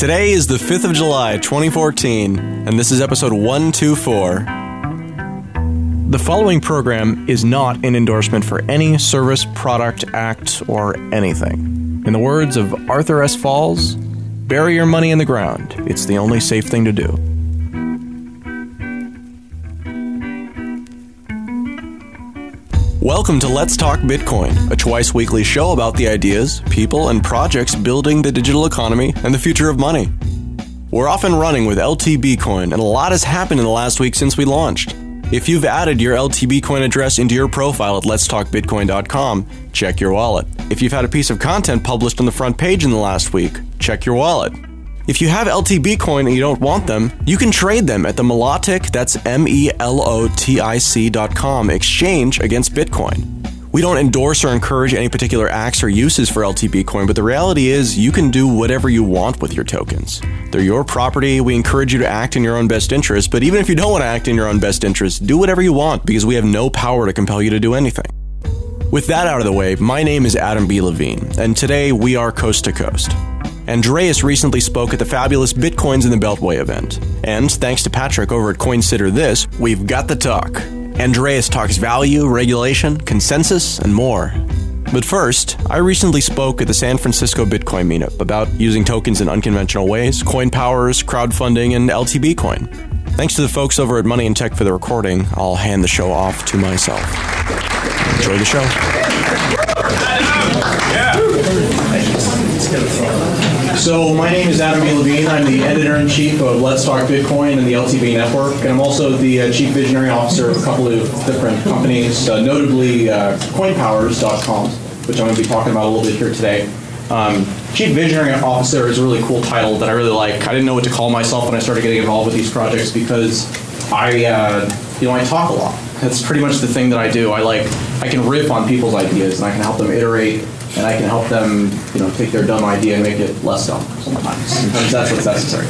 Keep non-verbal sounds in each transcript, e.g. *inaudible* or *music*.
Today is the 5th of July, 2014, and this is episode 124. The following program is not an endorsement for any service, product, act, or anything. In the words of Arthur S. Falls, bury your money in the ground. It's the only safe thing to do. Welcome to Let's Talk Bitcoin, a twice weekly show about the ideas, people, and projects building the digital economy and the future of money. We're off and running with LTB Coin, and a lot has happened in the last week since we launched. If you've added your LTB coin address into your profile at letstalkbitcoin.com, check your wallet. If you've had a piece of content published on the front page in the last week, check your wallet. If you have LTB coin and you don't want them, you can trade them at the Melotic, that's M E L O T I C dot com exchange against Bitcoin. We don't endorse or encourage any particular acts or uses for LTB coin, but the reality is you can do whatever you want with your tokens. They're your property. We encourage you to act in your own best interest, but even if you don't want to act in your own best interest, do whatever you want because we have no power to compel you to do anything. With that out of the way, my name is Adam B. Levine, and today we are Coast to Coast. Andreas recently spoke at the fabulous Bitcoins in the Beltway event. And thanks to Patrick over at Consider This, we've got the talk. Andreas talks value, regulation, consensus, and more. But first, I recently spoke at the San Francisco Bitcoin meetup about using tokens in unconventional ways, coin powers, crowdfunding, and LTB coin. Thanks to the folks over at Money and Tech for the recording, I'll hand the show off to myself. Enjoy the show. So my name is Adam B. Levine. I'm the editor-in-chief of Let's Talk Bitcoin and the LTB Network, and I'm also the uh, chief visionary officer of a couple of different companies, uh, notably uh, CoinPowers.com, which I'm going to be talking about a little bit here today. Um, chief visionary officer is a really cool title that I really like. I didn't know what to call myself when I started getting involved with these projects because I, uh, you know, I talk a lot. That's pretty much the thing that I do. I like, I can riff on people's ideas and I can help them iterate and I can help them, you know, take their dumb idea and make it less dumb sometimes. Sometimes that's what's necessary.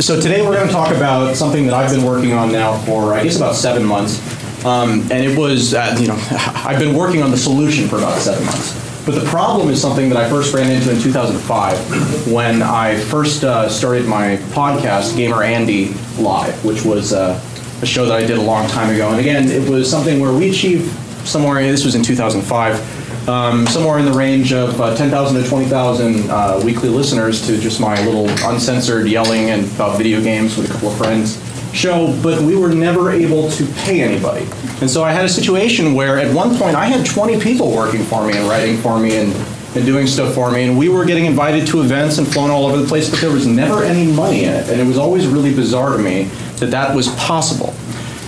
So today we're going to talk about something that I've been working on now for, I guess, about seven months. Um, and it was, uh, you know, *laughs* I've been working on the solution for about seven months. But the problem is something that I first ran into in 2005 when I first uh, started my podcast, Gamer Andy Live, which was uh, a show that I did a long time ago. And again, it was something where we achieved somewhere, this was in 2005, um, somewhere in the range of uh, 10,000 to 20,000 uh, weekly listeners to just my little uncensored yelling and about video games with a couple of friends show, but we were never able to pay anybody. And so I had a situation where at one point I had 20 people working for me and writing for me and, and doing stuff for me, and we were getting invited to events and flown all over the place, but there was never any money in it. And it was always really bizarre to me that that was possible.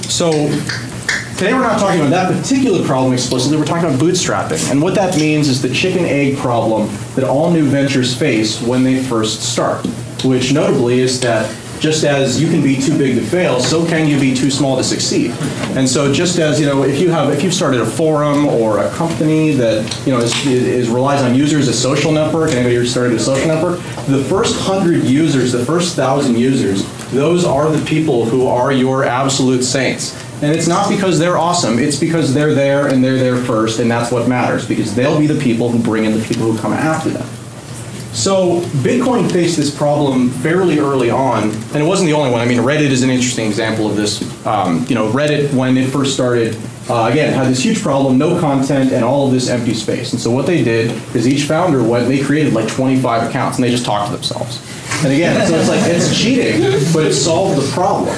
So Today we're not talking about that particular problem explicitly, we're talking about bootstrapping. And what that means is the chicken egg problem that all new ventures face when they first start, which notably is that just as you can be too big to fail, so can you be too small to succeed. And so just as, you know, if you have if you've started a forum or a company that, you know, is, is relies on users, a social network, anybody who started a social network, the first hundred users, the first thousand users, those are the people who are your absolute saints. And it's not because they're awesome, it's because they're there and they're there first, and that's what matters, because they'll be the people who bring in the people who come after them. So Bitcoin faced this problem fairly early on, and it wasn't the only one. I mean, Reddit is an interesting example of this. Um, you know, Reddit, when it first started, uh, again, had this huge problem, no content, and all of this empty space. And so what they did is each founder went, they created like 25 accounts, and they just talked to themselves. And again, so it's like it's cheating, but it solved the problem.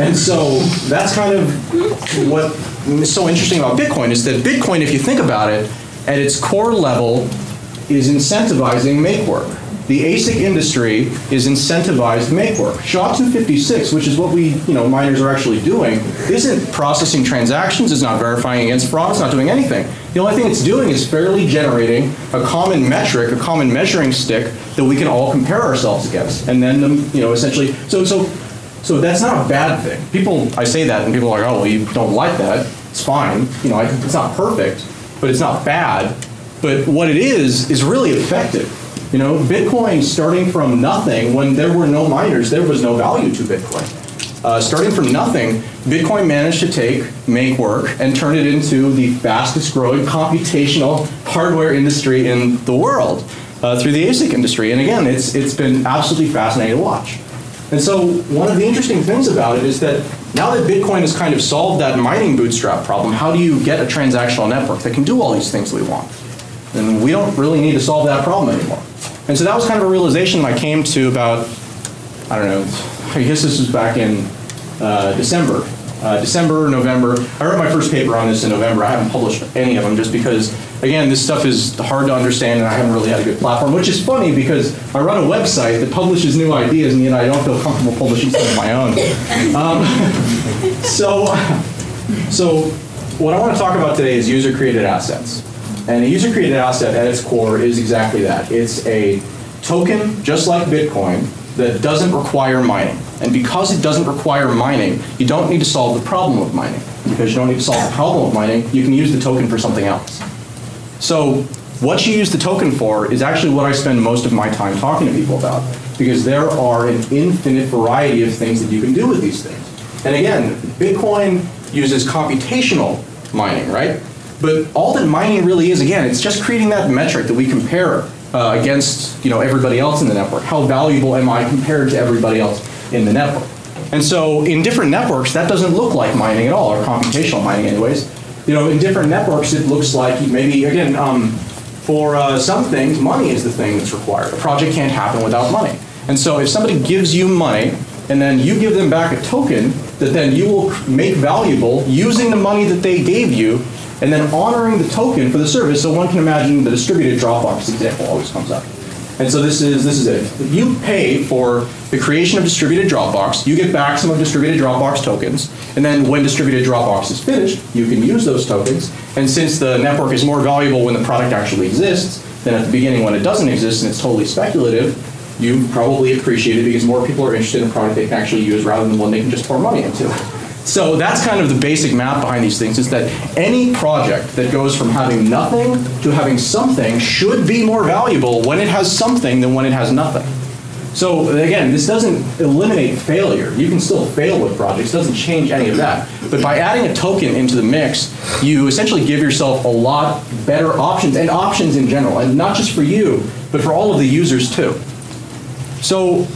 And so that's kind of what is so interesting about Bitcoin is that Bitcoin, if you think about it, at its core level, is incentivizing make work. The ASIC industry is incentivized make work. SHA-256, which is what we, you know, miners are actually doing, isn't processing transactions, it's not verifying against fraud, it's not doing anything. The only thing it's doing is fairly generating a common metric, a common measuring stick that we can all compare ourselves against. And then, the, you know, essentially, so so so that's not a bad thing. People, I say that, and people are like, oh, well, you don't like that. It's fine. You know, it's not perfect, but it's not bad. But what it is is really effective. You know, Bitcoin starting from nothing, when there were no miners, there was no value to Bitcoin. Uh, starting from nothing, Bitcoin managed to take make work and turn it into the fastest growing computational hardware industry in the world. uh, through the ASIC industry. And again, it's, it's been absolutely fascinating to watch. And so one of the interesting things about it is that now that Bitcoin has kind of solved that mining bootstrap problem, how do you get a transactional network that can do all these things we want? And we don't really need to solve that problem anymore. And so that was kind of a realization I came to about, I don't know, I guess this was back in uh, December. Uh, December, November. I wrote my first paper on this in November. I haven't published any of them just because, again, this stuff is hard to understand and I haven't really had a good platform, which is funny because I run a website that publishes new ideas and yet I don't feel comfortable publishing some of my own. Um, *laughs* so, so what I want to talk about today is user-created assets. And a user-created asset at its core is exactly that. It's a token, just like Bitcoin, that doesn't require mining. And because it doesn't require mining, you don't need to solve the problem of mining. Because you don't need to solve the problem of mining, you can use the token for something else. So what you use the token for is actually what I spend most of my time talking to people about. Because there are an infinite variety of things that you can do with these things. And again, Bitcoin uses computational mining, right? But all that mining really is, again, it's just creating that metric that we compare uh, against you know, everybody else in the network. How valuable am I compared to everybody else in the network? And so in different networks, that doesn't look like mining at all, or computational mining anyways. You know, in different networks, it looks like maybe, again, um, for uh, some things, money is the thing that's required. A project can't happen without money. And so if somebody gives you money, and then you give them back a token that then you will make valuable using the money that they gave you and then honoring the token for the service. So one can imagine the distributed Dropbox example always comes up. And so this is this is it. You pay for the creation of distributed Dropbox. You get back some of distributed Dropbox tokens, and then when distributed Dropbox is finished, you can use those tokens. And since the network is more valuable when the product actually exists than at the beginning when it doesn't exist and it's totally speculative, you probably appreciate it because more people are interested in a product they can actually use rather than one they can just pour money into. *laughs* So that's kind of the basic map behind these things is that any project that goes from having nothing to having something should be more valuable when it has something than when it has nothing. So again, this doesn't eliminate failure. You can still fail with projects, it doesn't change any of that. But by adding a token into the mix, you essentially give yourself a lot better options and options in general, and not just for you, but for all of the users too. So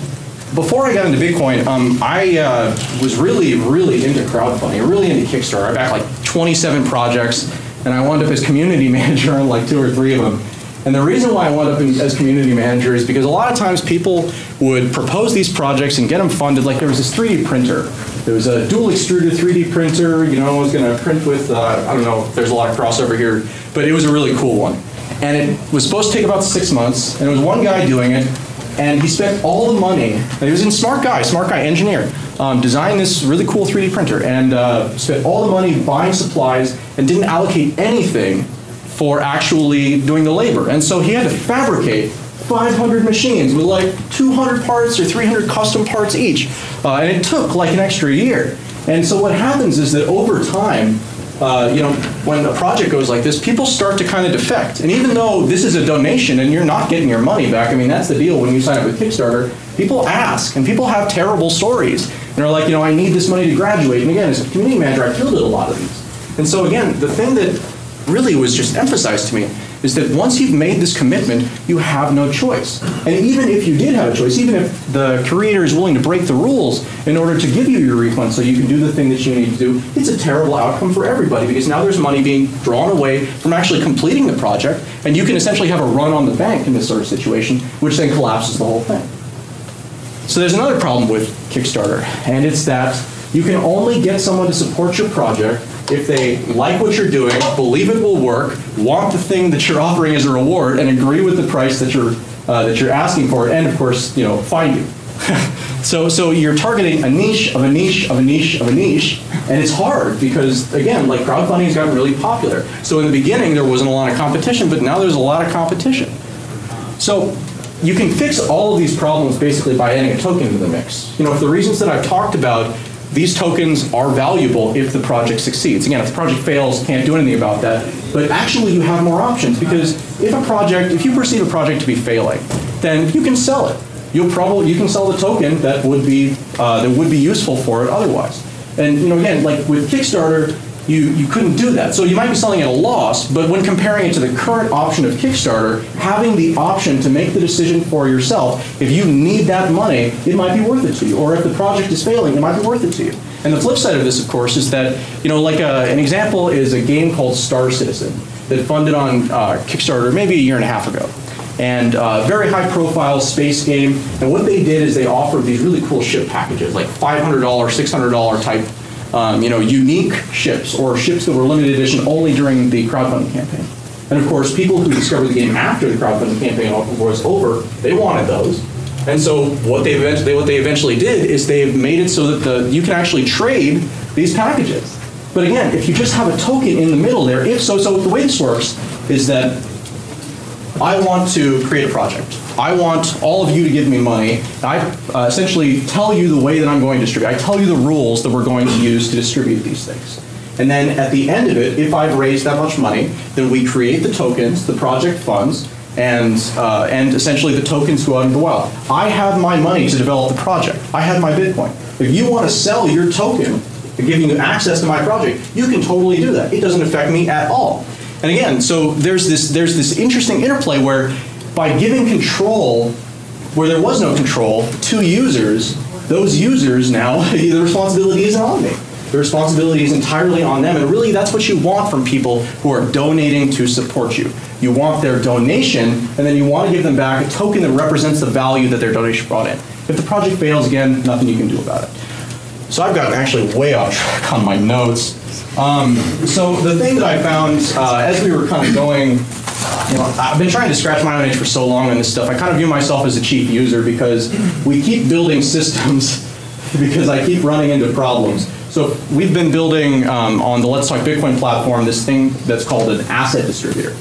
before I got into Bitcoin, um, I uh, was really, really into crowdfunding, really into Kickstarter. I backed like 27 projects, and I wound up as community *laughs* manager on like two or three of them. And the reason why I wound up in, as community manager is because a lot of times people would propose these projects and get them funded. Like there was this 3D printer. There was a dual extruder 3D printer. You know, it was going to print with uh, I don't know. There's a lot of crossover here, but it was a really cool one. And it was supposed to take about six months. And it was one guy doing it and he spent all the money. He was a smart guy, smart guy, engineer, um, designed this really cool 3D printer, and uh, spent all the money buying supplies and didn't allocate anything for actually doing the labor. And so he had to fabricate 500 machines with like 200 parts or 300 custom parts each, uh, and it took like an extra year. And so what happens is that over time, uh, you know, when a project goes like this, people start to kind of defect. And even though this is a donation and you're not getting your money back, I mean, that's the deal when you sign up with Kickstarter, people ask and people have terrible stories. And they're like, you know, I need this money to graduate. And again, as a community manager, I fielded a lot of these. And so again, the thing that really was just emphasized to me is that once you've made this commitment, you have no choice. And even if you did have a choice, even if the creator is willing to break the rules in order to give you your refund so you can do the thing that you need to do, it's a terrible outcome for everybody because now there's money being drawn away from actually completing the project, and you can essentially have a run on the bank in this sort of situation, which then collapses the whole thing. So there's another problem with Kickstarter, and it's that you can only get someone to support your project if they like what you're doing, believe it will work, want the thing that you're offering as a reward, and agree with the price that you're uh, that you're asking for, and of course, you know, find you. *laughs* so, so you're targeting a niche of a niche of a niche of a niche, and it's hard because again, like crowdfunding has gotten really popular. So in the beginning, there wasn't a lot of competition, but now there's a lot of competition. So you can fix all of these problems basically by adding a token to the mix. You know, for the reasons that I've talked about, these tokens are valuable if the project succeeds. Again, if the project fails, can't do anything about that. But actually, you have more options because if a project, if you perceive a project to be failing, then you can sell it. You'll probably you can sell the token that would be uh, that would be useful for it otherwise. And you know, again, like with Kickstarter, you, you couldn't do that. So you might be selling at a loss, but when comparing it to the current option of Kickstarter, having the option to make the decision for yourself, if you need that money, it might be worth it to you. Or if the project is failing, it might be worth it to you. And the flip side of this, of course, is that, you know, like a, an example is a game called Star Citizen that funded on uh, Kickstarter maybe a year and a half ago. And uh, very high profile space game. And what they did is they offered these really cool ship packages, like $500, $600 type um, you know, unique ships or ships that were limited edition only during the crowdfunding campaign. And of course, people who discovered the game after the crowdfunding campaign was over, they wanted those. And so what they eventually what they eventually did is they've made it so that the you can actually trade these packages. But again, if you just have a token in the middle there, if so, so the way this works is that I want to create a project. I want all of you to give me money. I uh, essentially tell you the way that I'm going to distribute. I tell you the rules that we're going to use to distribute these things. And then at the end of it, if I've raised that much money, then we create the tokens, the project funds, and, uh, and essentially the tokens go out into the wild. I have my money to develop the project. I have my Bitcoin. If you want to sell your token, giving you access to my project, you can totally do that. It doesn't affect me at all. And again, so there's this, there's this interesting interplay where by giving control where there was no control to users, those users now, *laughs* the responsibility isn't on me. The responsibility is entirely on them. And really, that's what you want from people who are donating to support you. You want their donation, and then you want to give them back a token that represents the value that their donation brought in. If the project fails again, nothing you can do about it. So I've gotten actually way off track on my notes. Um, so the thing that I found uh, as we were kind of going, you know, I've been trying to scratch my own itch for so long on this stuff. I kind of view myself as a chief user because we keep building *laughs* systems because I keep running into problems. So we've been building um, on the Let's Talk Bitcoin platform this thing that's called an asset distributor.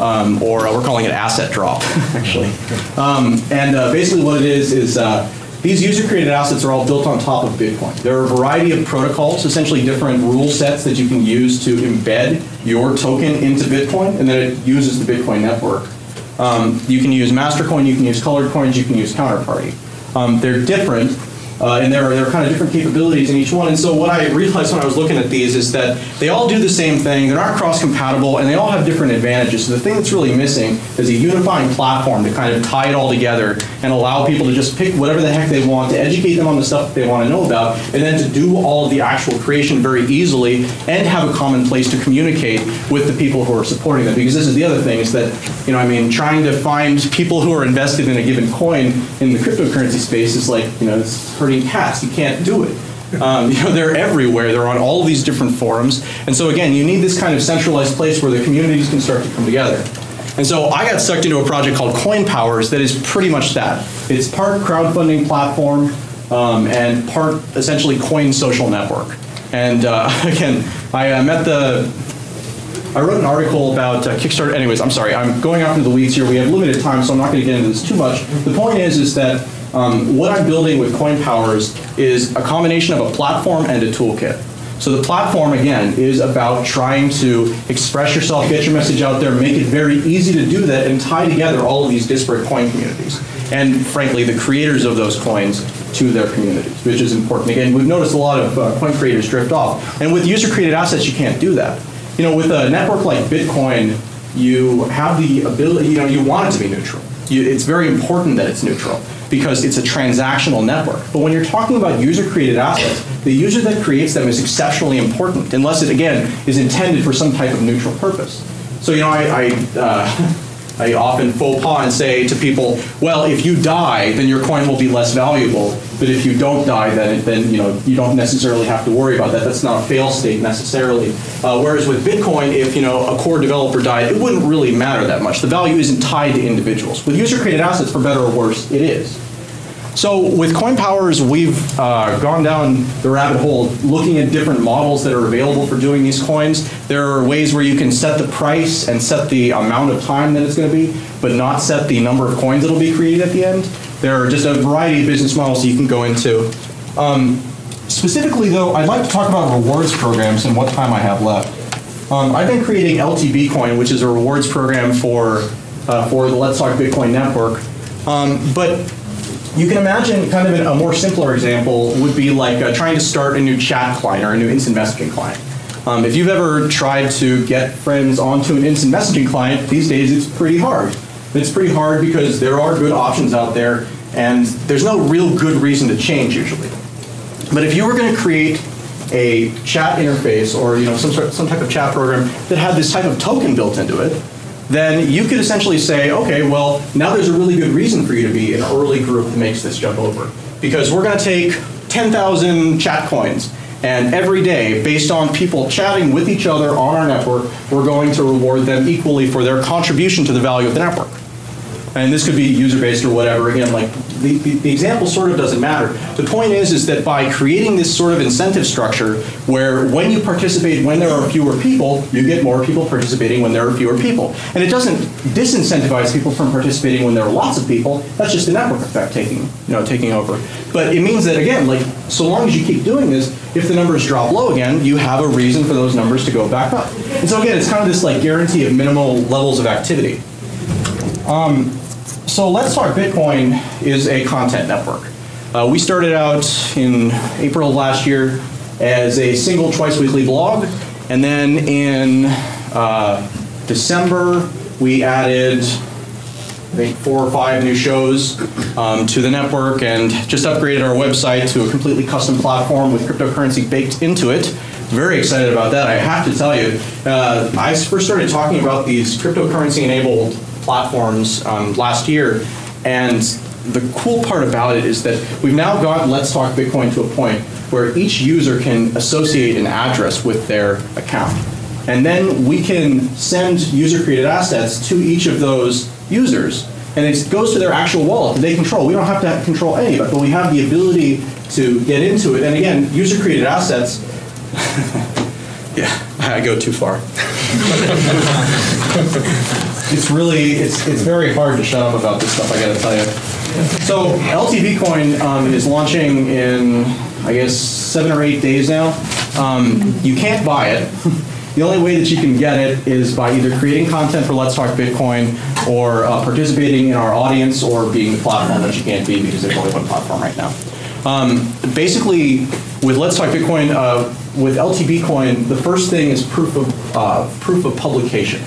Um, or we're calling it asset drop, *laughs* actually. Um, and uh, basically what it is is uh, these user-created assets are all built on top of Bitcoin. There are a variety of protocols, essentially different rule sets that you can use to embed your token into Bitcoin, and then it uses the Bitcoin network. Um, you can use Mastercoin, you can use colored coins, you can use Counterparty. Um, they're different, uh, and there are, there are kind of different capabilities in each one. And so what I realized when I was looking at these is that they all do the same thing. They're not cross-compatible, and they all have different advantages. So the thing that's really missing is a unifying platform to kind of tie it all together and allow people to just pick whatever the heck they want, to educate them on the stuff they want to know about, and then to do all of the actual creation very easily and have a common place to communicate with the people who are supporting them. Because this is the other thing is that, you know, I mean, trying to find people who are invested in a given coin in the cryptocurrency space is like, you know, it's hurting cats. You can't do it. Um, *laughs* you know, they're everywhere. They're on all these different forums. And so again, you need this kind of centralized place where the communities can start to come together. And so I got sucked into a project called Coin Powers that is pretty much that. It's part crowdfunding platform um, and part essentially coin social network. And uh, *laughs* again, I uh, met the I wrote an article about uh, Kickstarter. Anyways, I'm sorry. I'm going off into the weeds here. We have limited time, so I'm not going to get into this too much. The point is, is that um, what I'm building with Coin Powers is a combination of a platform and a toolkit. So the platform, again, is about trying to express yourself, get your message out there, make it very easy to do that, and tie together all of these disparate coin communities. And frankly, the creators of those coins to their communities, which is important. Again, we've noticed a lot of uh, coin creators drift off. And with user-created assets, you can't do that. You know, with a network like Bitcoin, you have the ability, you know, you want it to be neutral. You, it's very important that it's neutral because it's a transactional network. But when you're talking about user-created assets, the user that creates them is exceptionally important, unless it, again, is intended for some type of neutral purpose. So, you know, I, I, uh, *laughs* I often faux pas and say to people, well, if you die, then your coin will be less valuable. But if you don't die, then, then you, know, you don't necessarily have to worry about that. That's not a fail state necessarily. Uh, whereas with Bitcoin, if you know, a core developer died, it wouldn't really matter that much. The value isn't tied to individuals. With user-created assets, for better or worse, it is. So with Coin Powers, we've uh, gone down the rabbit hole looking at different models that are available for doing these coins. There are ways where you can set the price and set the amount of time that it's going to be, but not set the number of coins that will be created at the end. There are just a variety of business models you can go into. Um, specifically, though, I'd like to talk about rewards programs and what time I have left. Um, I've been creating LTB Coin, which is a rewards program for uh, for the Let's Talk Bitcoin network. Um, but you can imagine kind of a more simpler example would be like uh, trying to start a new chat client or a new instant messaging client. Um, if you've ever tried to get friends onto an instant messaging client, these days it's pretty hard. It's pretty hard because there are good options out there, and there's no real good reason to change usually. But if you were going to create a chat interface or you know some sort, some type of chat program that had this type of token built into it, then you could essentially say, okay, well now there's a really good reason for you to be an early group that makes this jump over, because we're going to take 10,000 chat coins. And every day, based on people chatting with each other on our network, we're going to reward them equally for their contribution to the value of the network and this could be user-based or whatever. Again, like the, the, the, example sort of doesn't matter. The point is, is that by creating this sort of incentive structure, where when you participate when there are fewer people, you get more people participating when there are fewer people, and it doesn't disincentivize people from participating when there are lots of people. That's just the network effect taking, you know, taking over. But it means that again, like so long as you keep doing this, if the numbers drop low again, you have a reason for those numbers to go back up. And so again, it's kind of this like guarantee of minimal levels of activity. Um, so Let's Talk Bitcoin is a content network. Uh, we started out in April of last year as a single twice weekly blog, and then in uh, December we added I think four or five new shows um, to the network and just upgraded our website to a completely custom platform with cryptocurrency baked into it. Very excited about that. I have to tell you, uh, I first started talking about these cryptocurrency enabled platforms um, last year. And the cool part about it is that we've now gotten Let's Talk Bitcoin to a point where each user can associate an address with their account. And then we can send user created assets to each of those users. And it goes to their actual wallet that they control. We don't have to control any of it, but we have the ability to get into it. And again, user created assets. *laughs* yeah, I go too far. *laughs* it's really it's it's very hard to shut up about this stuff. I got to tell you. So LTB Coin um, is launching in I guess seven or eight days now. Um, you can't buy it. The only way that you can get it is by either creating content for Let's Talk Bitcoin or uh, participating in our audience or being the platform that you can't be because there's only one platform right now. Um, basically, with Let's Talk Bitcoin, uh, with LTB Coin, the first thing is proof of uh, proof of publication.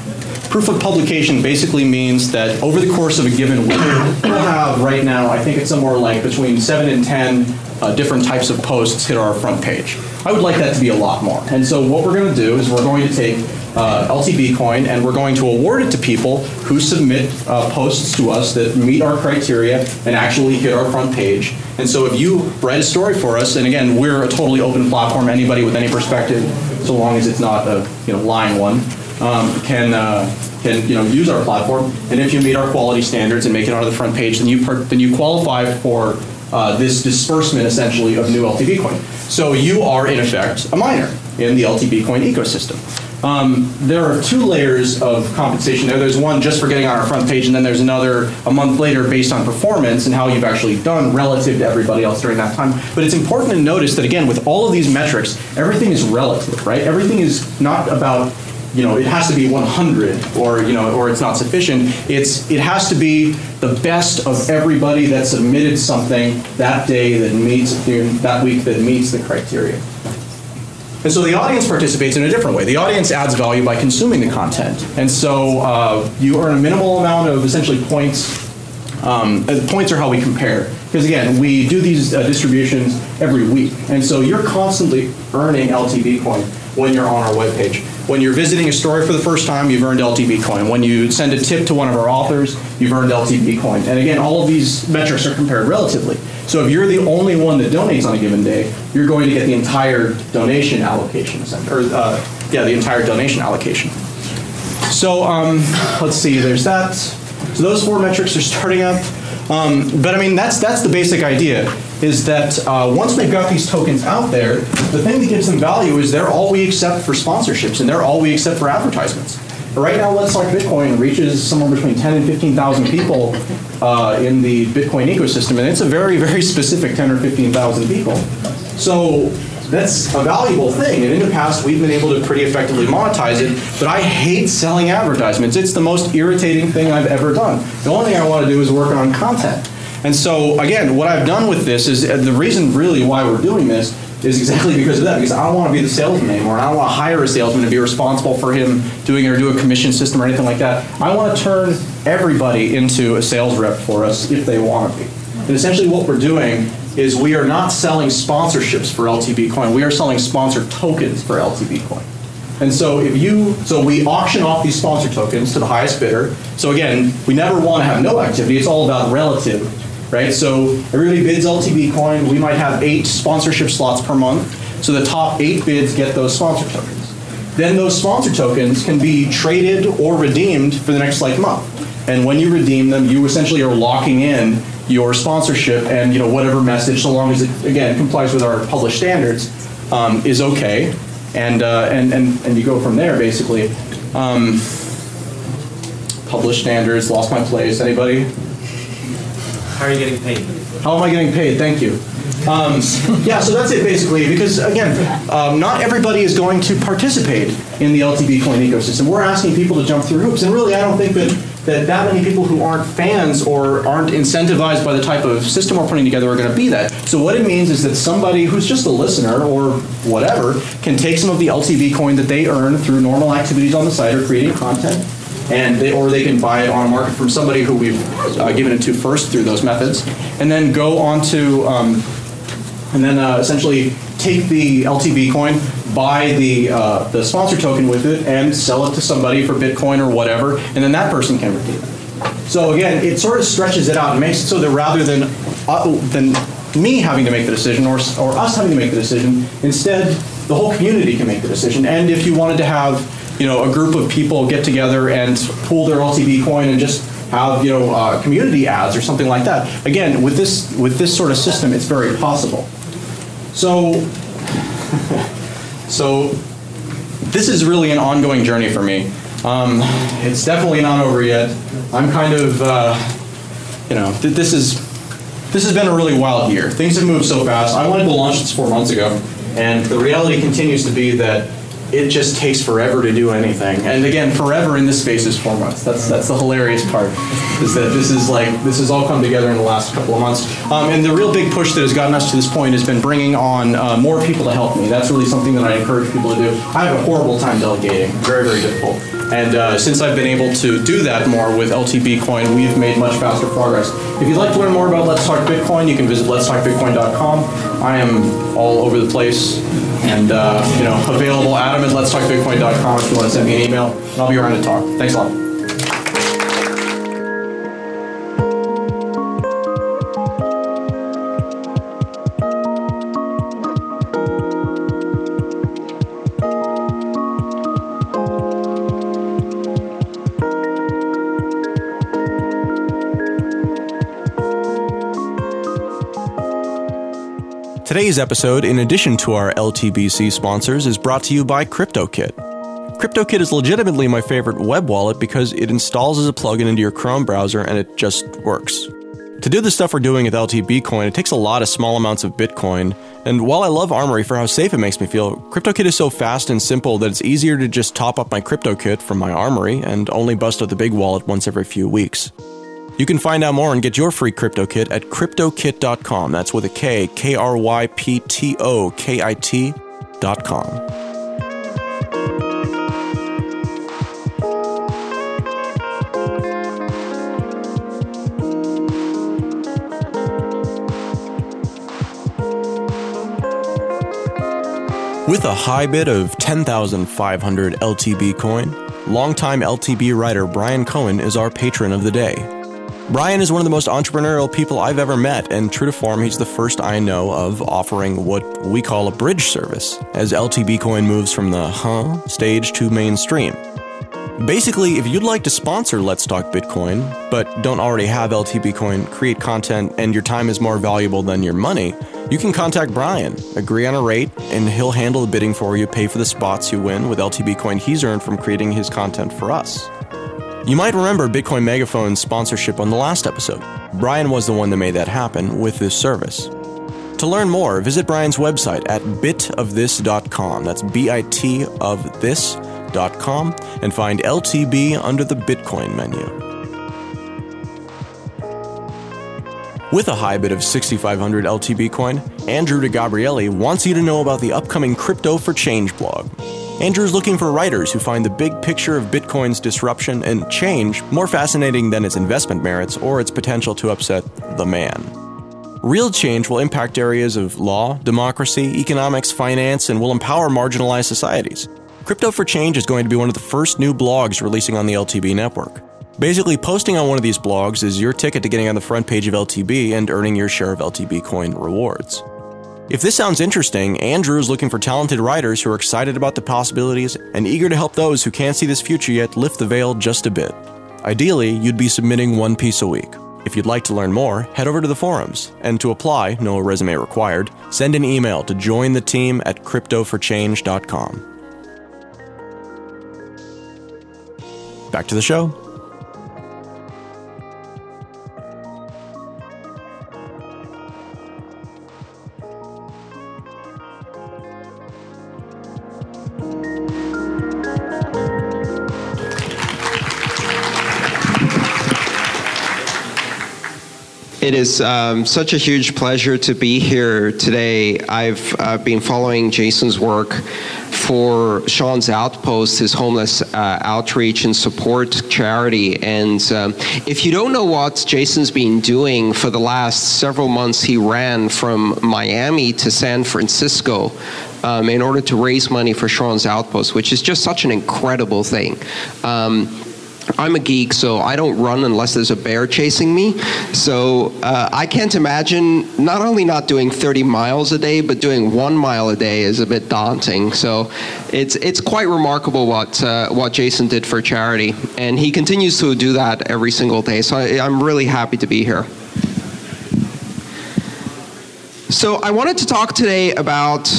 Proof of publication basically means that over the course of a given week, we'll have right now, I think it's somewhere like between seven and 10 uh, different types of posts hit our front page. I would like that to be a lot more. And so what we're going to do is we're going to take uh, LTB coin and we're going to award it to people who submit uh, posts to us that meet our criteria and actually hit our front page. And so if you write a story for us, and again, we're a totally open platform, anybody with any perspective, so long as it's not a you know lying one, um, can uh, can you know use our platform. And if you meet our quality standards and make it onto the front page, then you per- then you qualify for uh, this disbursement essentially of new LTB coin. So you are in effect a miner in the LTB coin ecosystem. Um, there are two layers of compensation there. There's one just for getting on our front page, and then there's another a month later based on performance and how you've actually done relative to everybody else during that time. But it's important to notice that again, with all of these metrics, everything is relative, right? Everything is not about you know, it has to be 100 or, you know, or it's not sufficient. It's, it has to be the best of everybody that submitted something that day that meets, that week that meets the criteria. And so the audience participates in a different way. The audience adds value by consuming the content. And so uh, you earn a minimal amount of essentially points. Um, uh, points are how we compare. Because again, we do these uh, distributions every week. And so you're constantly earning LTB coin when you're on our webpage. When you're visiting a story for the first time, you've earned LTB coin. When you send a tip to one of our authors, you've earned LTB coin. And again, all of these metrics are compared relatively. So if you're the only one that donates on a given day, you're going to get the entire donation allocation, or uh, yeah, the entire donation allocation. So um, let's see, there's that. So those four metrics are starting up. Um, but I mean, that's that's the basic idea. Is that uh, once we've got these tokens out there, the thing that gives them value is they're all we accept for sponsorships and they're all we accept for advertisements. Right now, Let's Talk Bitcoin reaches somewhere between 10 and 15,000 people uh, in the Bitcoin ecosystem, and it's a very, very specific 10 or 15,000 people. So that's a valuable thing. And in the past, we've been able to pretty effectively monetize it. But I hate selling advertisements. It's the most irritating thing I've ever done. The only thing I want to do is work on content. And so, again, what I've done with this is the reason really why we're doing this is exactly because of that. Because I don't want to be the salesman anymore, and I don't want to hire a salesman to be responsible for him doing or do a commission system or anything like that. I want to turn everybody into a sales rep for us if they want to be. And essentially, what we're doing is we are not selling sponsorships for LTB Coin. We are selling sponsor tokens for LTB Coin. And so if you, so we auction off these sponsor tokens to the highest bidder. So again, we never want to have no activity. It's all about relative, right? So everybody bids LTB coin. We might have eight sponsorship slots per month. So the top eight bids get those sponsor tokens. Then those sponsor tokens can be traded or redeemed for the next like month. And when you redeem them, you essentially are locking in your sponsorship and you know whatever message, so long as it again complies with our published standards, um, is okay and, uh, and, and, and you go from there basically. Um, published standards, lost my place. Anybody? How are you getting paid? How am I getting paid? Thank you. Um, yeah, so that's it basically. Because again, um, not everybody is going to participate in the LTB coin ecosystem. We're asking people to jump through hoops, and really, I don't think that that that many people who aren't fans or aren't incentivized by the type of system we're putting together are going to be that. So what it means is that somebody who's just a listener or whatever can take some of the LTB coin that they earn through normal activities on the site or creating content, and they, or they can buy it on a market from somebody who we've uh, given it to first through those methods, and then go on to um, and then uh, essentially take the LTB coin, buy the uh, the sponsor token with it, and sell it to somebody for Bitcoin or whatever, and then that person can redeem it. So again, it sort of stretches it out and makes it so that rather than uh, than me having to make the decision or, or us having to make the decision, instead the whole community can make the decision. And if you wanted to have you know a group of people get together and pool their LTB coin and just have you know uh, community ads or something like that. Again, with this with this sort of system, it's very possible. So, *laughs* so this is really an ongoing journey for me. Um, it's definitely not over yet. I'm kind of, uh, you know, th- this is this has been a really wild year. Things have moved so fast. I wanted to launch this four months ago, and the reality continues to be that it just takes forever to do anything. And again, forever in this space is four months. That's that's the hilarious part, is that this is like this has all come together in the last couple of months. Um, and the real big push that has gotten us to this point has been bringing on uh, more people to help me. That's really something that I encourage people to do. I have a horrible time delegating, very very difficult. And uh, since I've been able to do that more with LTB Coin, we've made much faster progress. If you'd like to learn more about Let's Talk Bitcoin, you can visit letstalkbitcoin.com. I am all over the place and uh, you know available. Adam at letstalkbitcoin.com if you want to send me an email, and I'll be around to talk. Thanks a lot. Today's episode, in addition to our LTBC sponsors, is brought to you by KryptoKit. KryptoKit is legitimately my favorite web wallet because it installs as a plugin into your Chrome browser and it just works. To do the stuff we're doing with LTB Coin, it takes a lot of small amounts of Bitcoin, and while I love Armory for how safe it makes me feel, KryptoKit is so fast and simple that it's easier to just top up my KryptoKit from my Armory and only bust out the big wallet once every few weeks. You can find out more and get your free KryptoKit at kryptokit.com. That's with a K, K R Y P T O K I T.com. With a high bid of 10,500 LTB coin, longtime LTB writer Brian Cohen is our patron of the day. Brian is one of the most entrepreneurial people I've ever met, and true to form, he's the first I know of offering what we call a bridge service as LTB Coin moves from the huh stage to mainstream. Basically, if you'd like to sponsor Let's Talk Bitcoin, but don't already have LTB Coin, create content, and your time is more valuable than your money, you can contact Brian, agree on a rate, and he'll handle the bidding for you, pay for the spots you win with LTB Coin he's earned from creating his content for us. You might remember Bitcoin Megaphone's sponsorship on the last episode. Brian was the one that made that happen with this service. To learn more, visit Brian's website at bitofthis.com. That's B I T of this.com and find LTB under the Bitcoin menu. With a high bid of 6,500 LTB coin, Andrew DeGabriele wants you to know about the upcoming Crypto for Change blog. Andrew is looking for writers who find the big picture of Bitcoin's disruption and change more fascinating than its investment merits or its potential to upset the man. Real change will impact areas of law, democracy, economics, finance, and will empower marginalized societies. Crypto for Change is going to be one of the first new blogs releasing on the LTB network. Basically, posting on one of these blogs is your ticket to getting on the front page of LTB and earning your share of LTB coin rewards. If this sounds interesting, Andrew is looking for talented writers who are excited about the possibilities and eager to help those who can't see this future yet lift the veil just a bit. Ideally, you'd be submitting one piece a week. If you'd like to learn more, head over to the forums. And to apply, no resume required, send an email to join the team at cryptoforchange.com. Back to the show. It is um, such a huge pleasure to be here today. I've uh, been following Jason's work for Sean's Outpost, his homeless uh, outreach and support charity. And um, if you don't know what Jason's been doing for the last several months, he ran from Miami to San Francisco um, in order to raise money for Sean's Outpost, which is just such an incredible thing. Um, I'm a geek, so I don't run unless there's a bear chasing me. So uh, I can't imagine not only not doing 30 miles a day, but doing one mile a day is a bit daunting. So it's it's quite remarkable what uh, what Jason did for charity, and he continues to do that every single day. So I, I'm really happy to be here. So I wanted to talk today about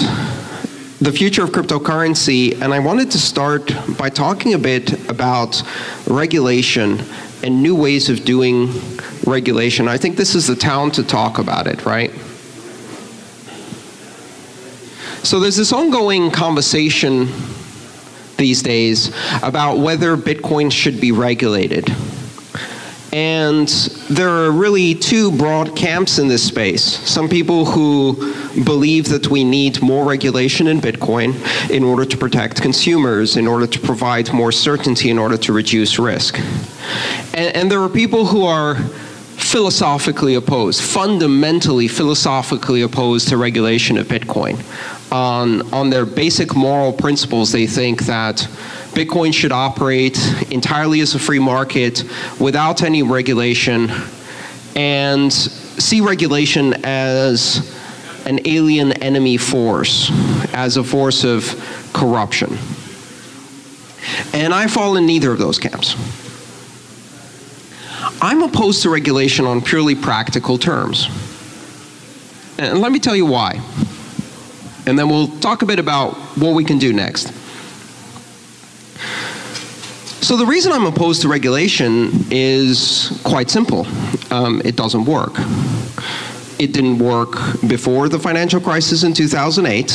the future of cryptocurrency, and I wanted to start by talking a bit about regulation and new ways of doing regulation. I think this is the town to talk about it, right? So there's this ongoing conversation these days about whether Bitcoin should be regulated. And there are really two broad camps in this space. Some people who believe that we need more regulation in Bitcoin in order to protect consumers, in order to provide more certainty, in order to reduce risk. And, and there are people who are philosophically opposed, fundamentally philosophically opposed to regulation of Bitcoin. On, on their basic moral principles, they think that Bitcoin should operate entirely as a free market without any regulation and see regulation as an alien enemy force, as a force of corruption. And I fall in neither of those camps. I'm opposed to regulation on purely practical terms. And let me tell you why. And then we'll talk a bit about what we can do next. So the reason I'm opposed to regulation is quite simple. Um, it doesn't work. It didn't work before the financial crisis in 2008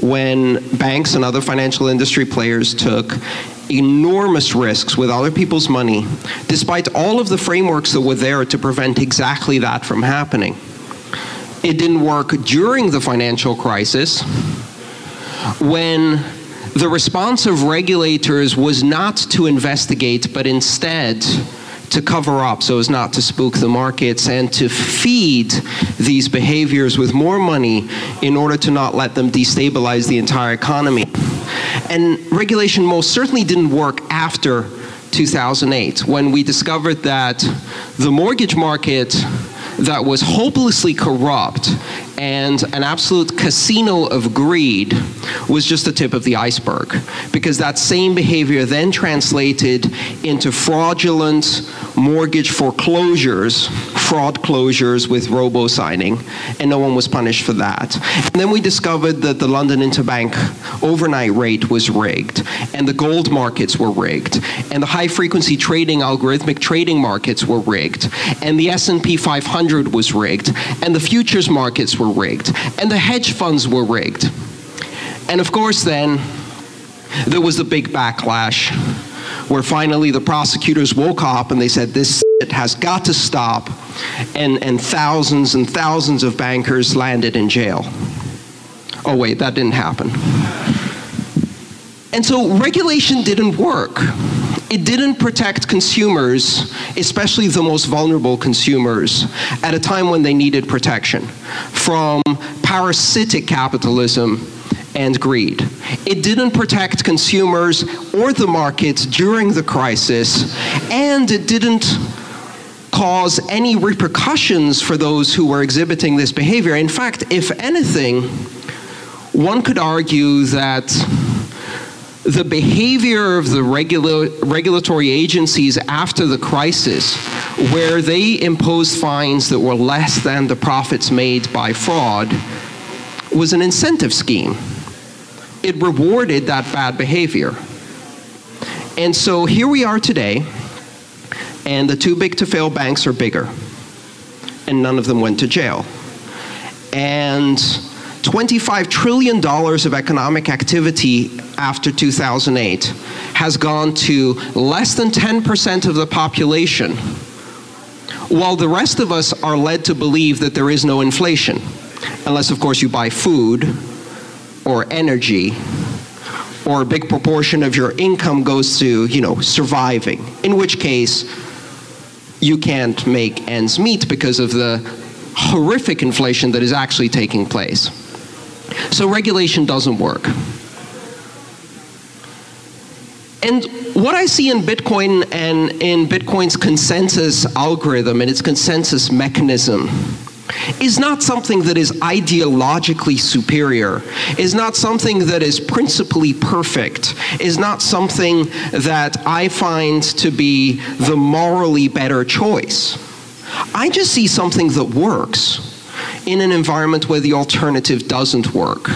when banks and other financial industry players took enormous risks with other people's money, despite all of the frameworks that were there to prevent exactly that from happening. It didn't work during the financial crisis when the response of regulators was not to investigate, but instead to cover up so as not to spook the markets and to feed these behaviors with more money in order to not let them destabilize the entire economy. And regulation most certainly didn't work after 2008 when we discovered that the mortgage market that was hopelessly corrupt and an absolute casino of greed was just the tip of the iceberg. Because that same behavior then translated into fraudulent mortgage foreclosures, fraud closures with robo signing, and no one was punished for that. And then we discovered that the London Interbank overnight rate was rigged, and the gold markets were rigged, and the high frequency trading algorithmic trading markets were rigged, and the S&P 500 was rigged, and the futures markets were rigged, and the hedge funds were rigged. And of course, then, there was the big backlash where finally the prosecutors woke up and they said, This has got to stop. and, and thousands and thousands of bankers landed in jail. Oh, wait, that didn't happen. And so regulation didn't work. It didn't protect consumers, especially the most vulnerable consumers, at a time when they needed protection from parasitic capitalism and greed. It didn't protect consumers or the markets during the crisis, and it didn't cause any repercussions for those who were exhibiting this behavior. In fact, if anything, one could argue that the behavior of the regula- regulatory agencies after the crisis, where they imposed fines that were less than the profits made by fraud, was an incentive scheme. It rewarded that bad behavior. And so here we are today, and the too big to fail banks are bigger, and none of them went to jail. And $25 trillion of economic activity after 2008 has gone to less than 10% of the population, while the rest of us are led to believe that there is no inflation, unless, of course, you buy food or energy or a big proportion of your income goes to, you know, surviving, in which case you can't make ends meet because of the horrific inflation that is actually taking place. So regulation doesn't work. And what I see in Bitcoin and in Bitcoin's consensus algorithm and its consensus mechanism is not something that is ideologically superior, is not something that is principally perfect, is not something that I find to be the morally better choice. I just see something that works in an environment where the alternative doesn't work.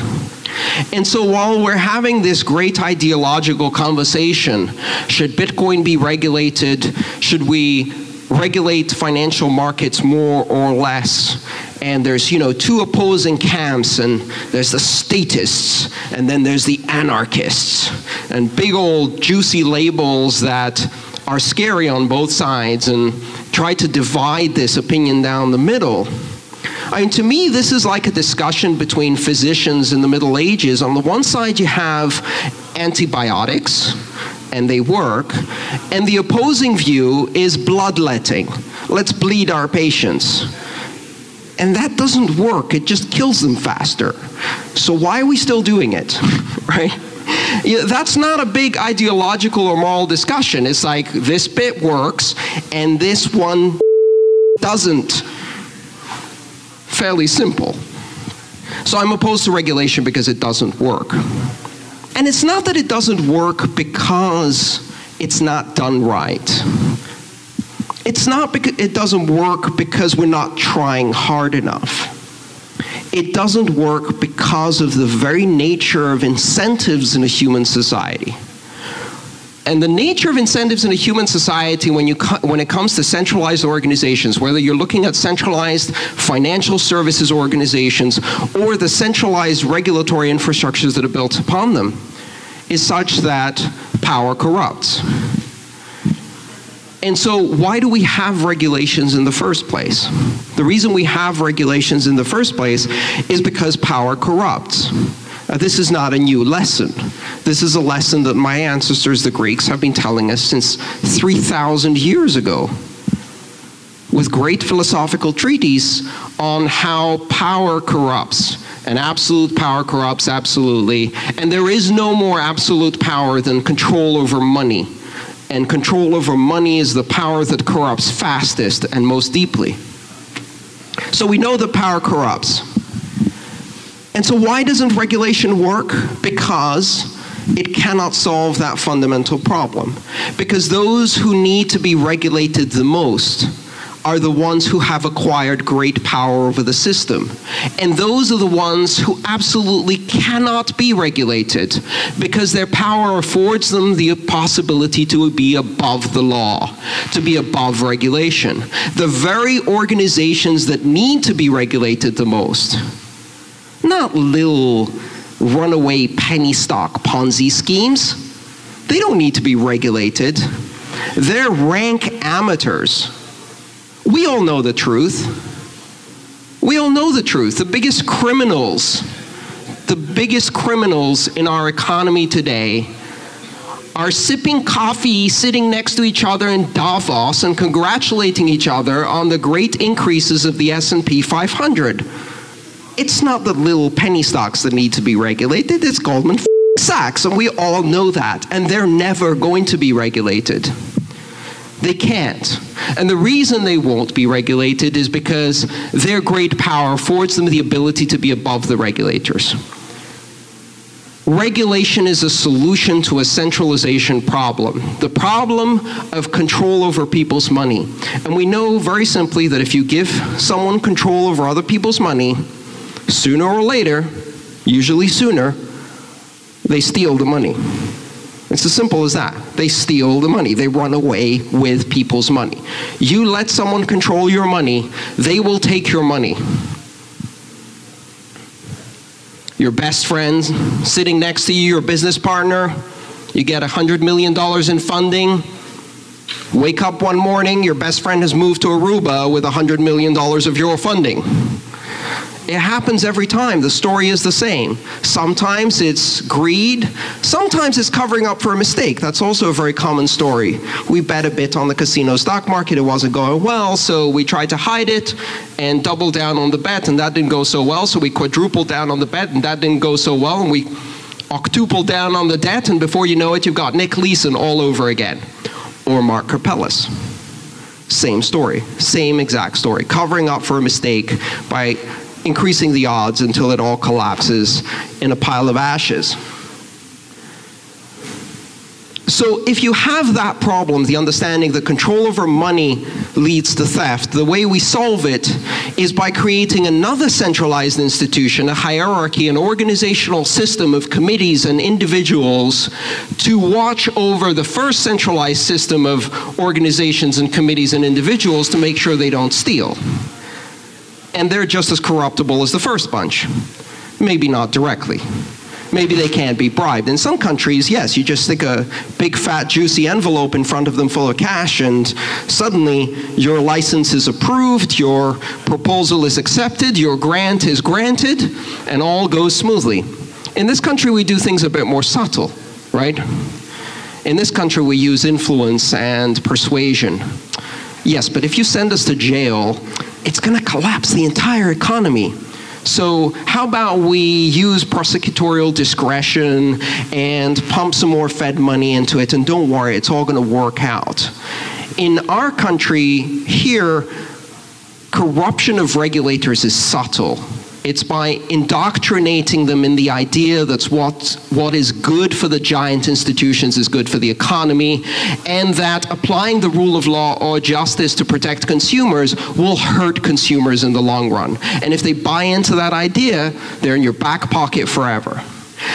And so while we're having this great ideological conversation, should Bitcoin be regulated? Should we regulate financial markets more or less? And there's, you know, two opposing camps, and there's the statists, and then there's the anarchists, and big old juicy labels that are scary on both sides and try to divide this opinion down the middle. I mean, to me, this is like a discussion between physicians in the Middle Ages. On the one side, you have antibiotics, and they work, and the opposing view is bloodletting. Let's bleed our patients. And that doesn't work, it just kills them faster. So, why are we still doing it? *laughs* right? Yeah, that's not a big ideological or moral discussion. It's like this bit works and this one doesn't fairly simple. So I'm opposed to regulation because it doesn't work. And it's not that it doesn't work because it's not done right. It's not because it doesn't work because we're not trying hard enough. It doesn't work because of the very nature of incentives in a human society and the nature of incentives in a human society when, you when it comes to centralized organizations, whether you're looking at centralized financial services organizations or the centralized regulatory infrastructures that are built upon them, is such that power corrupts. And so, why do we have regulations in the first place? The reason we have regulations in the first place is because power corrupts. This is not a new lesson. This is a lesson that my ancestors, the Greeks, have been telling us since 3,000 years ago with great philosophical treatises on how power corrupts. And absolute power corrupts absolutely. And there is no more absolute power than control over money. And control over money is the power that corrupts fastest and most deeply. So we know that power corrupts. And so, why doesn't regulation work? Because it cannot solve that fundamental problem. Because those who need to be regulated the most are the ones who have acquired great power over the system. And those are the ones who absolutely cannot be regulated because their power affords them the possibility to be above the law, to be above regulation. The very organizations that need to be regulated the most not little runaway penny stock Ponzi schemes. They don't need to be regulated. They're rank amateurs. We all know the truth. We all know the truth. The biggest criminals, the biggest criminals in our economy today are sipping coffee, sitting next to each other in Davos and congratulating each other on the great increases of the S&P 500. It's not the little penny stocks that need to be regulated, it's Goldman Sachs, and we all know that, and they're never going to be regulated. They can't. And the reason they won't be regulated is because their great power affords them the ability to be above the regulators. Regulation is a solution to a centralization problem, the problem of control over people's money. And we know very simply that if you give someone control over other people's money, sooner or later, usually sooner, they steal the money. It's as simple as that. They steal the money. They run away with people's money. You let someone control your money, they will take your money. Your best friend sitting next to you, your business partner, you get $100 million in funding. Wake up one morning, your best friend has moved to Aruba with $100 million of your funding. It happens every time. The story is the same. Sometimes it's greed, sometimes it's covering up for a mistake. That's also a very common story. We bet a bit on the casino stock market, it wasn't going well, so we tried to hide it and double down on the bet, and that didn't go so well, so we quadrupled down on the bet, and that didn't go so well, and we octupled down on the debt, and before you know it, you've got Nick Leeson all over again, or Mark Karpelès. Same story, same exact story, covering up for a mistake by increasing the odds until it all collapses in a pile of ashes. So, if you have that problem, the understanding that control over money leads to theft, the way we solve it is by creating another centralized institution, a hierarchy, an organizational system of committees and individuals to watch over the first centralized system of organizations and committees and individuals to make sure they don't steal and they're just as corruptible as the first bunch. Maybe not directly. Maybe they can't be bribed. In some countries, yes, you just stick a big, fat, juicy envelope in front of them full of cash, and suddenly your license is approved, your proposal is accepted, your grant is granted, and all goes smoothly. In this country, we do things a bit more subtle, right? In this country, we use influence and persuasion. Yes, but if you send us to jail, it's going to collapse the entire economy. So, how about we use prosecutorial discretion and pump some more Fed money into it? And don't worry, it's all going to work out. In our country, here, corruption of regulators is subtle. It's by indoctrinating them in the idea that what, what is good for the giant institutions is good for the economy, and that applying the rule of law or justice to protect consumers will hurt consumers in the long run. And if they buy into that idea, they're in your back pocket forever.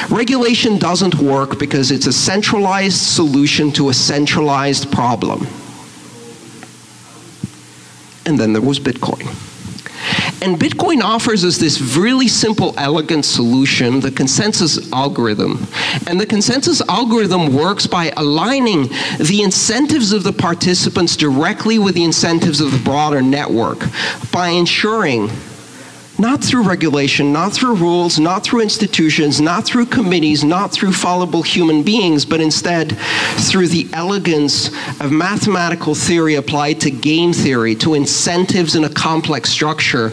Regulation doesn't work because it's a centralized solution to a centralized problem. And then there was Bitcoin. And Bitcoin offers us this really simple, elegant solution, the consensus algorithm. And the consensus algorithm works by aligning the incentives of the participants directly with the incentives of the broader network by ensuring not through regulation, not through rules, not through institutions, not through committees, not through fallible human beings, but instead through the elegance of mathematical theory applied to game theory, to incentives in a complex structure.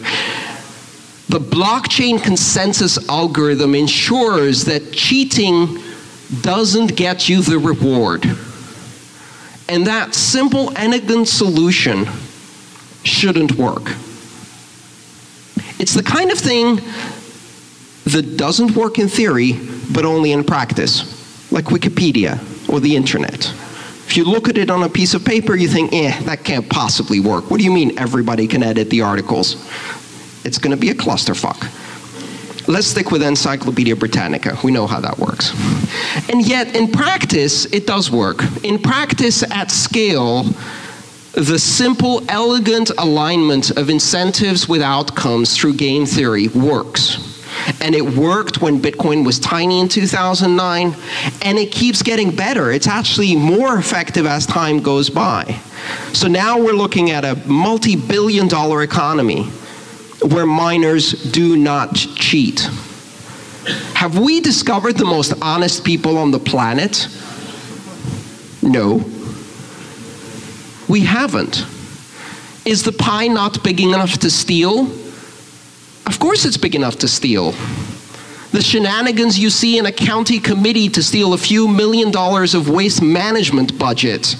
The blockchain consensus algorithm ensures that cheating doesn't get you the reward. And that simple, elegant solution shouldn't work. It's the kind of thing that doesn't work in theory, but only in practice, like Wikipedia or the internet. If you look at it on a piece of paper, you think, eh, that can't possibly work. What do you mean everybody can edit the articles? It's going to be a clusterfuck. Let's stick with Encyclopedia Britannica. We know how that works. And yet, in practice, it does work. In practice, at scale, the simple, elegant alignment of incentives with outcomes through game theory works. And it worked when Bitcoin was tiny in 2009, and it keeps getting better. It's actually more effective as time goes by. So now we're looking at a multi billion dollar economy where miners do not cheat. Have we discovered the most honest people on the planet? No. We haven't. Is the pie not big enough to steal? Of course it's big enough to steal. The shenanigans you see in a county committee to steal a few million dollars of waste management budget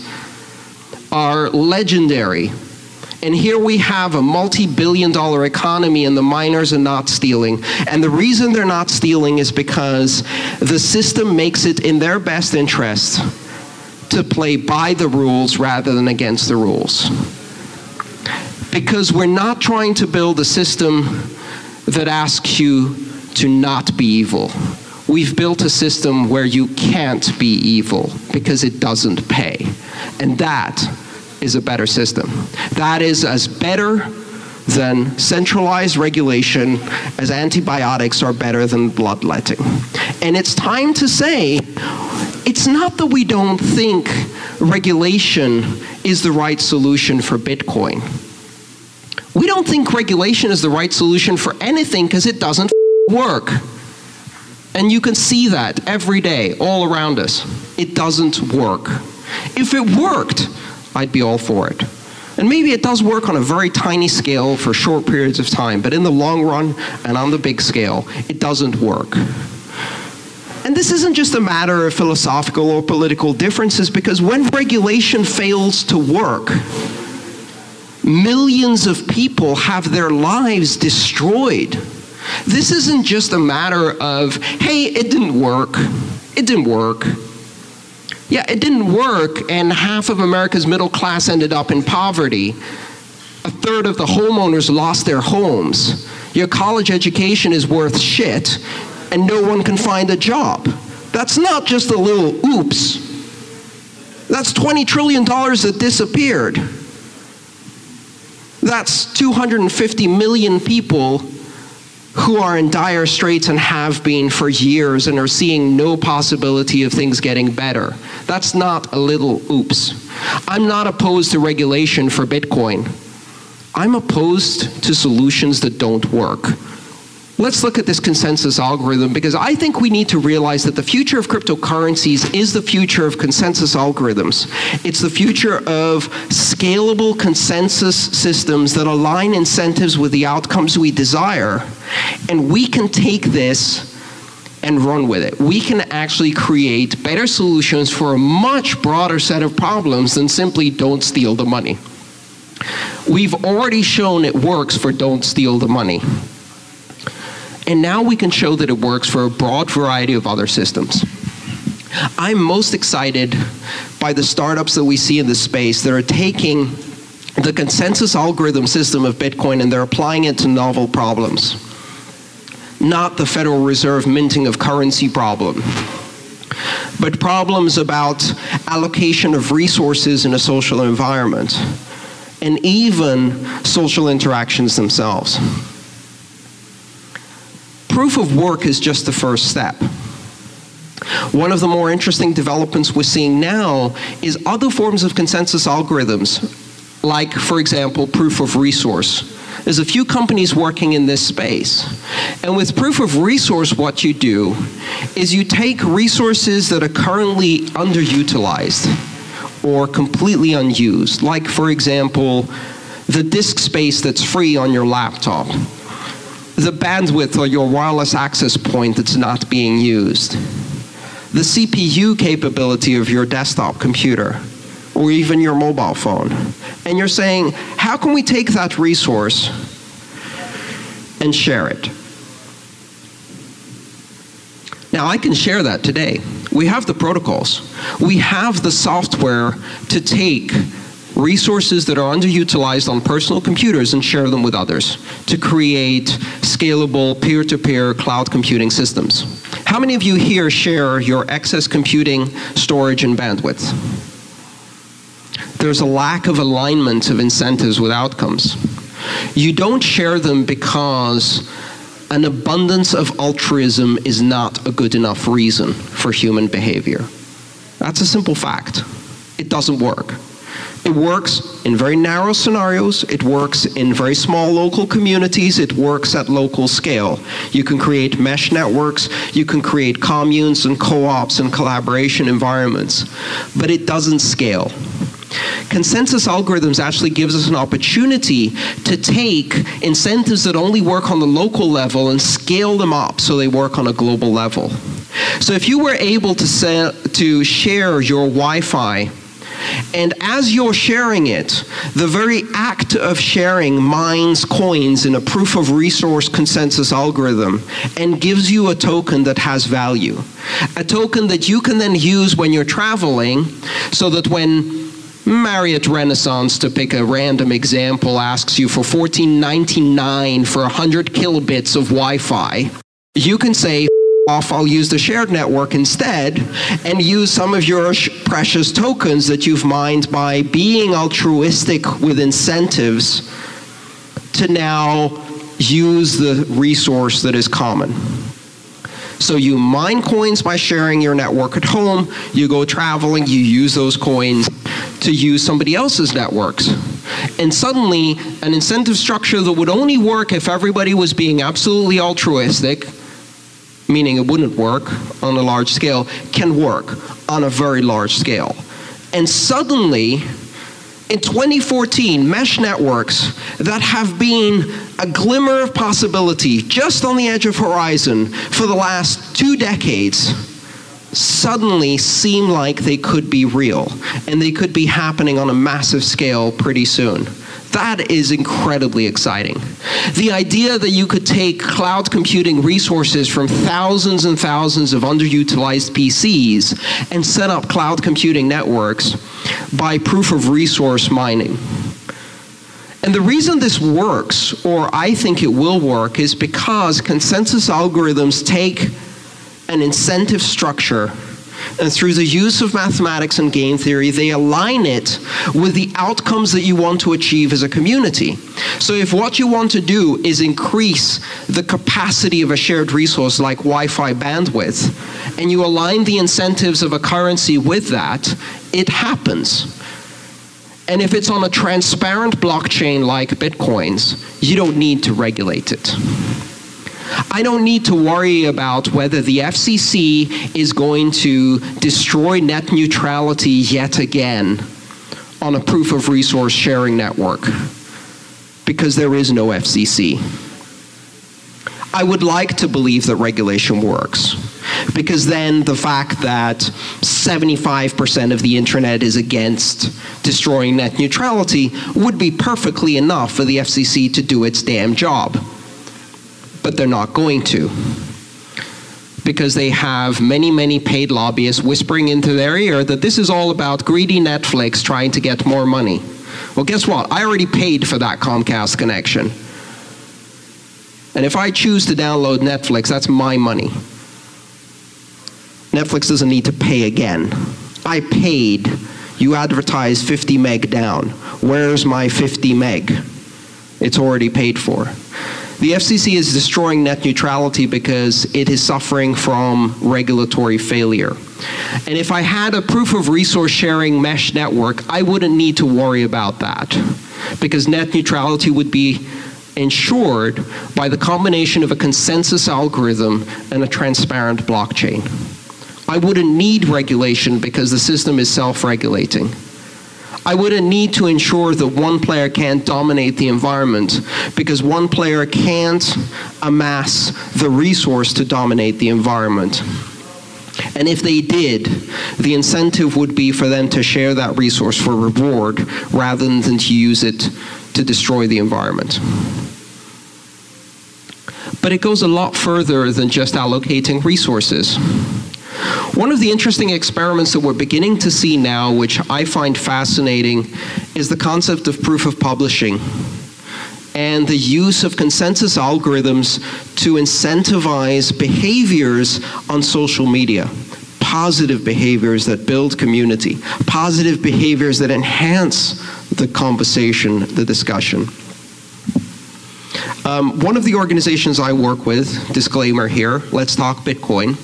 are legendary. And here we have a multi billion dollar economy, and the miners are not stealing. And the reason they're not stealing is because the system makes it in their best interest to play by the rules rather than against the rules. Because we're not trying to build a system that asks you to not be evil. We've built a system where you can't be evil because it doesn't pay. And that is a better system. That is as better than centralized regulation, as antibiotics are better than bloodletting. And it's time to say it's not that we don't think regulation is the right solution for Bitcoin. We don't think regulation is the right solution for anything because it doesn't work. And you can see that every day, all around us. It doesn't work. If it worked, I'd be all for it. And maybe it does work on a very tiny scale for short periods of time, but in the long run and on the big scale, it doesn't work. And this isn't just a matter of philosophical or political differences, because when regulation fails to work, millions of people have their lives destroyed. This isn't just a matter of, hey, it didn't work. It didn't work. Yeah, it didn't work, and half of America's middle class ended up in poverty. A third of the homeowners lost their homes. Your college education is worth shit, and no one can find a job. That's not just a little oops. That's $20 trillion that disappeared. That's 250 million people who are in dire straits and have been for years and are seeing no possibility of things getting better. That's not a little oops. I'm not opposed to regulation for Bitcoin. I'm opposed to solutions that don't work. Let's look at this consensus algorithm because I think we need to realize that the future of cryptocurrencies is the future of consensus algorithms. It's the future of scalable consensus systems that align incentives with the outcomes we desire. And we can take this and run with it. We can actually create better solutions for a much broader set of problems than simply don't steal the money. We've already shown it works for don't steal the money. And now we can show that it works for a broad variety of other systems. I'm most excited by the startups that we see in this space that are taking the consensus algorithm system of Bitcoin and they're applying it to novel problems. Not the Federal Reserve minting of currency problem, but problems about allocation of resources in a social environment and even social interactions themselves proof of work is just the first step. One of the more interesting developments we're seeing now is other forms of consensus algorithms, like, for example, proof of resource. There's a few companies working in this space. And with proof of resource, what you do is you take resources that are currently underutilized or completely unused, like, for example, the disk space that's free on your laptop the bandwidth or your wireless access point that's not being used, the CPU capability of your desktop computer, or even your mobile phone. And you're saying, how can we take that resource and share it? Now, I can share that today. We have the protocols, we have the software to take resources that are underutilized on personal computers and share them with others to create scalable peer-to-peer cloud computing systems. How many of you here share your excess computing, storage, and bandwidth? There's a lack of alignment of incentives with outcomes. You don't share them because an abundance of altruism is not a good enough reason for human behavior. That's a simple fact. It doesn't work. It works in very narrow scenarios. It works in very small local communities. It works at local scale. You can create mesh networks. You can create communes and co-ops and collaboration environments. But it doesn't scale. Consensus algorithms actually gives us an opportunity to take incentives that only work on the local level and scale them up so they work on a global level. So if you were able to, say, to share your Wi-Fi and as you're sharing it, the very act of sharing mines coins in a proof of resource consensus algorithm and gives you a token that has value. A token that you can then use when you're traveling so that when Marriott Renaissance, to pick a random example, asks you for $14.99 for 100 kilobits of Wi Fi, you can say, off, I'll use the shared network instead and use some of your precious tokens that you've mined by being altruistic with incentives to now use the resource that is common. So you mine coins by sharing your network at home, you go traveling, you use those coins to use somebody else's networks. And suddenly, an incentive structure that would only work if everybody was being absolutely altruistic meaning it wouldn't work on a large scale, can work on a very large scale. And suddenly, in 2014, mesh networks that have been a glimmer of possibility just on the edge of horizon for the last two decades suddenly seem like they could be real and they could be happening on a massive scale pretty soon. That is incredibly exciting. The idea that you could take cloud computing resources from thousands and thousands of underutilized PCs and set up cloud computing networks by proof of resource mining. And the reason this works, or I think it will work, is because consensus algorithms take an incentive structure and through the use of mathematics and game theory, they align it with the outcomes that you want to achieve as a community. So if what you want to do is increase the capacity of a shared resource like Wi-Fi bandwidth, and you align the incentives of a currency with that, it happens. And if it's on a transparent blockchain like Bitcoin's, you don't need to regulate it. I don't need to worry about whether the FCC is going to destroy net neutrality yet again on a proof of resource sharing network because there is no FCC. I would like to believe that regulation works because then the fact that 75% of the internet is against destroying net neutrality would be perfectly enough for the FCC to do its damn job but they're not going to because they have many, many paid lobbyists whispering into their ear that this is all about greedy Netflix trying to get more money. Well, guess what? I already paid for that Comcast connection. And if I choose to download Netflix, that's my money. Netflix doesn't need to pay again. I paid. You advertise 50 meg down. Where's my 50 meg? It's already paid for. The FCC is destroying net neutrality because it is suffering from regulatory failure. And if I had a proof of resource sharing mesh network, I wouldn't need to worry about that because net neutrality would be ensured by the combination of a consensus algorithm and a transparent blockchain. I wouldn't need regulation because the system is self regulating. I wouldn't need to ensure that one player can't dominate the environment because one player can't amass the resource to dominate the environment. And if they did, the incentive would be for them to share that resource for reward rather than to use it to destroy the environment. But it goes a lot further than just allocating resources. One of the interesting experiments that we're beginning to see now, which I find fascinating, is the concept of proof of publishing and the use of consensus algorithms to incentivize behaviors on social media. Positive behaviors that build community, positive behaviors that enhance the conversation, the discussion. Um, one of the organizations I work with, disclaimer here, Let's Talk Bitcoin,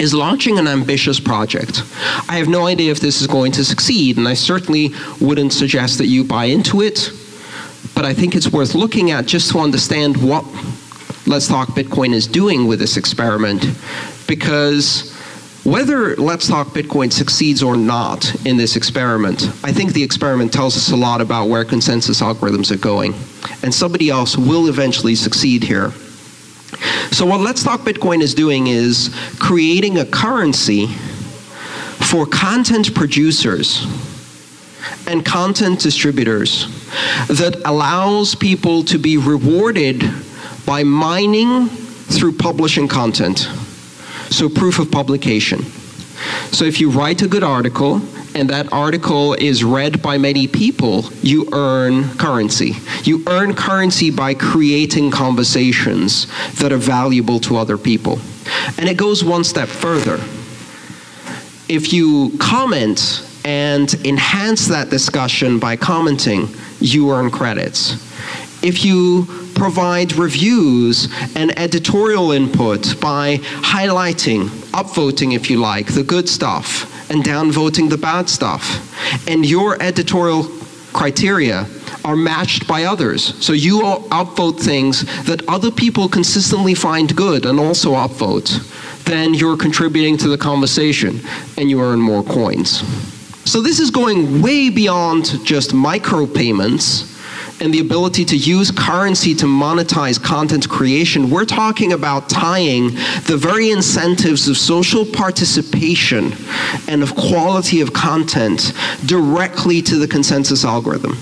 is launching an ambitious project. I have no idea if this is going to succeed, and I certainly wouldn't suggest that you buy into it, but I think it's worth looking at just to understand what Let's Talk Bitcoin is doing with this experiment, because whether Let's Talk Bitcoin succeeds or not in this experiment, I think the experiment tells us a lot about where consensus algorithms are going. And somebody else will eventually succeed here. So, what Let's Talk Bitcoin is doing is creating a currency for content producers and content distributors that allows people to be rewarded by mining through publishing content. So, proof of publication. So, if you write a good article and that article is read by many people, you earn currency. You earn currency by creating conversations that are valuable to other people. And it goes one step further. If you comment and enhance that discussion by commenting, you earn credits. If you provide reviews and editorial input by highlighting, upvoting if you like, the good stuff and downvoting the bad stuff. And your editorial criteria are matched by others. So you upvote things that other people consistently find good and also upvote. Then you're contributing to the conversation and you earn more coins. So this is going way beyond just micropayments and the ability to use currency to monetize content creation, we're talking about tying the very incentives of social participation and of quality of content directly to the consensus algorithm.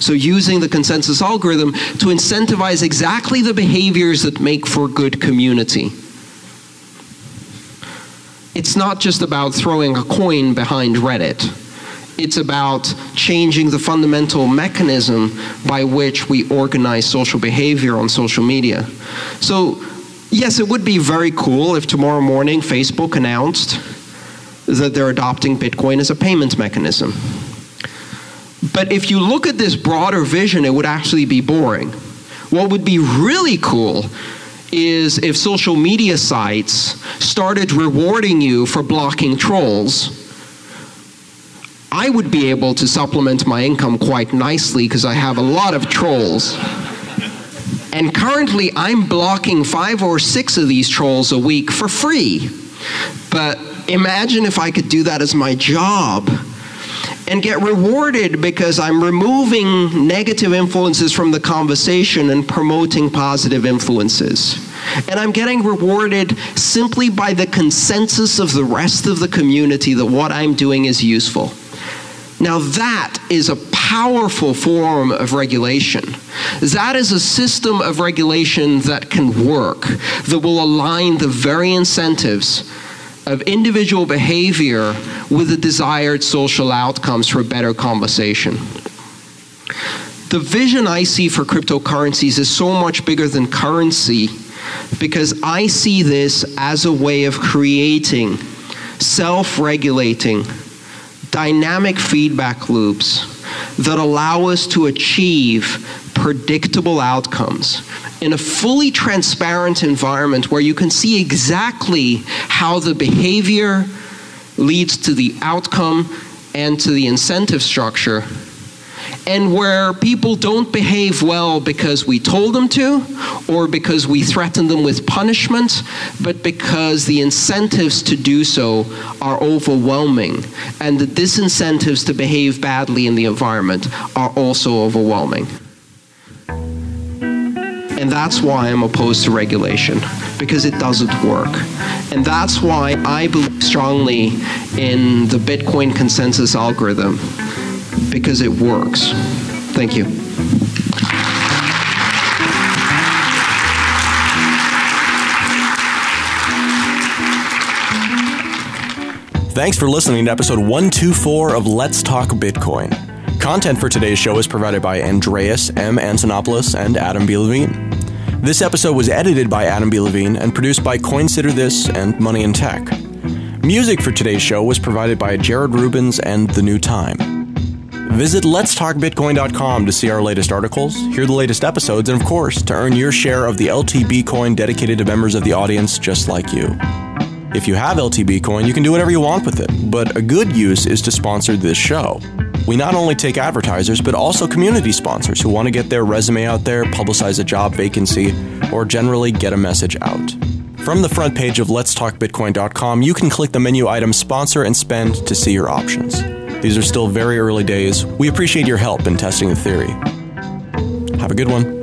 So, using the consensus algorithm to incentivize exactly the behaviors that make for good community. It's not just about throwing a coin behind Reddit it's about changing the fundamental mechanism by which we organize social behavior on social media. So, yes, it would be very cool if tomorrow morning Facebook announced that they're adopting Bitcoin as a payment mechanism. But if you look at this broader vision, it would actually be boring. What would be really cool is if social media sites started rewarding you for blocking trolls I would be able to supplement my income quite nicely because I have a lot of trolls. And currently, I'm blocking five or six of these trolls a week for free. But imagine if I could do that as my job and get rewarded because I'm removing negative influences from the conversation and promoting positive influences. And I'm getting rewarded simply by the consensus of the rest of the community that what I'm doing is useful. Now, that is a powerful form of regulation. That is a system of regulation that can work, that will align the very incentives of individual behavior with the desired social outcomes for better conversation. The vision I see for cryptocurrencies is so much bigger than currency because I see this as a way of creating self regulating dynamic feedback loops that allow us to achieve predictable outcomes in a fully transparent environment where you can see exactly how the behavior leads to the outcome and to the incentive structure and where people don't behave well because we told them to or because we threaten them with punishment, but because the incentives to do so are overwhelming and the disincentives to behave badly in the environment are also overwhelming. And that's why I'm opposed to regulation, because it doesn't work. And that's why I believe strongly in the Bitcoin consensus algorithm because it works. Thank you. Thanks for listening to episode 124 of Let's Talk Bitcoin. Content for today's show is provided by Andreas M. Antonopoulos and Adam B. Levine. This episode was edited by Adam B. Levine and produced by Coinsider This and Money and Tech. Music for today's show was provided by Jared Rubens and The New Time. Visit letstalkbitcoin.com to see our latest articles, hear the latest episodes, and of course, to earn your share of the LTB coin dedicated to members of the audience just like you. If you have LTB coin, you can do whatever you want with it, but a good use is to sponsor this show. We not only take advertisers, but also community sponsors who want to get their resume out there, publicize a job vacancy, or generally get a message out. From the front page of letstalkbitcoin.com, you can click the menu item Sponsor and Spend to see your options. These are still very early days. We appreciate your help in testing the theory. Have a good one.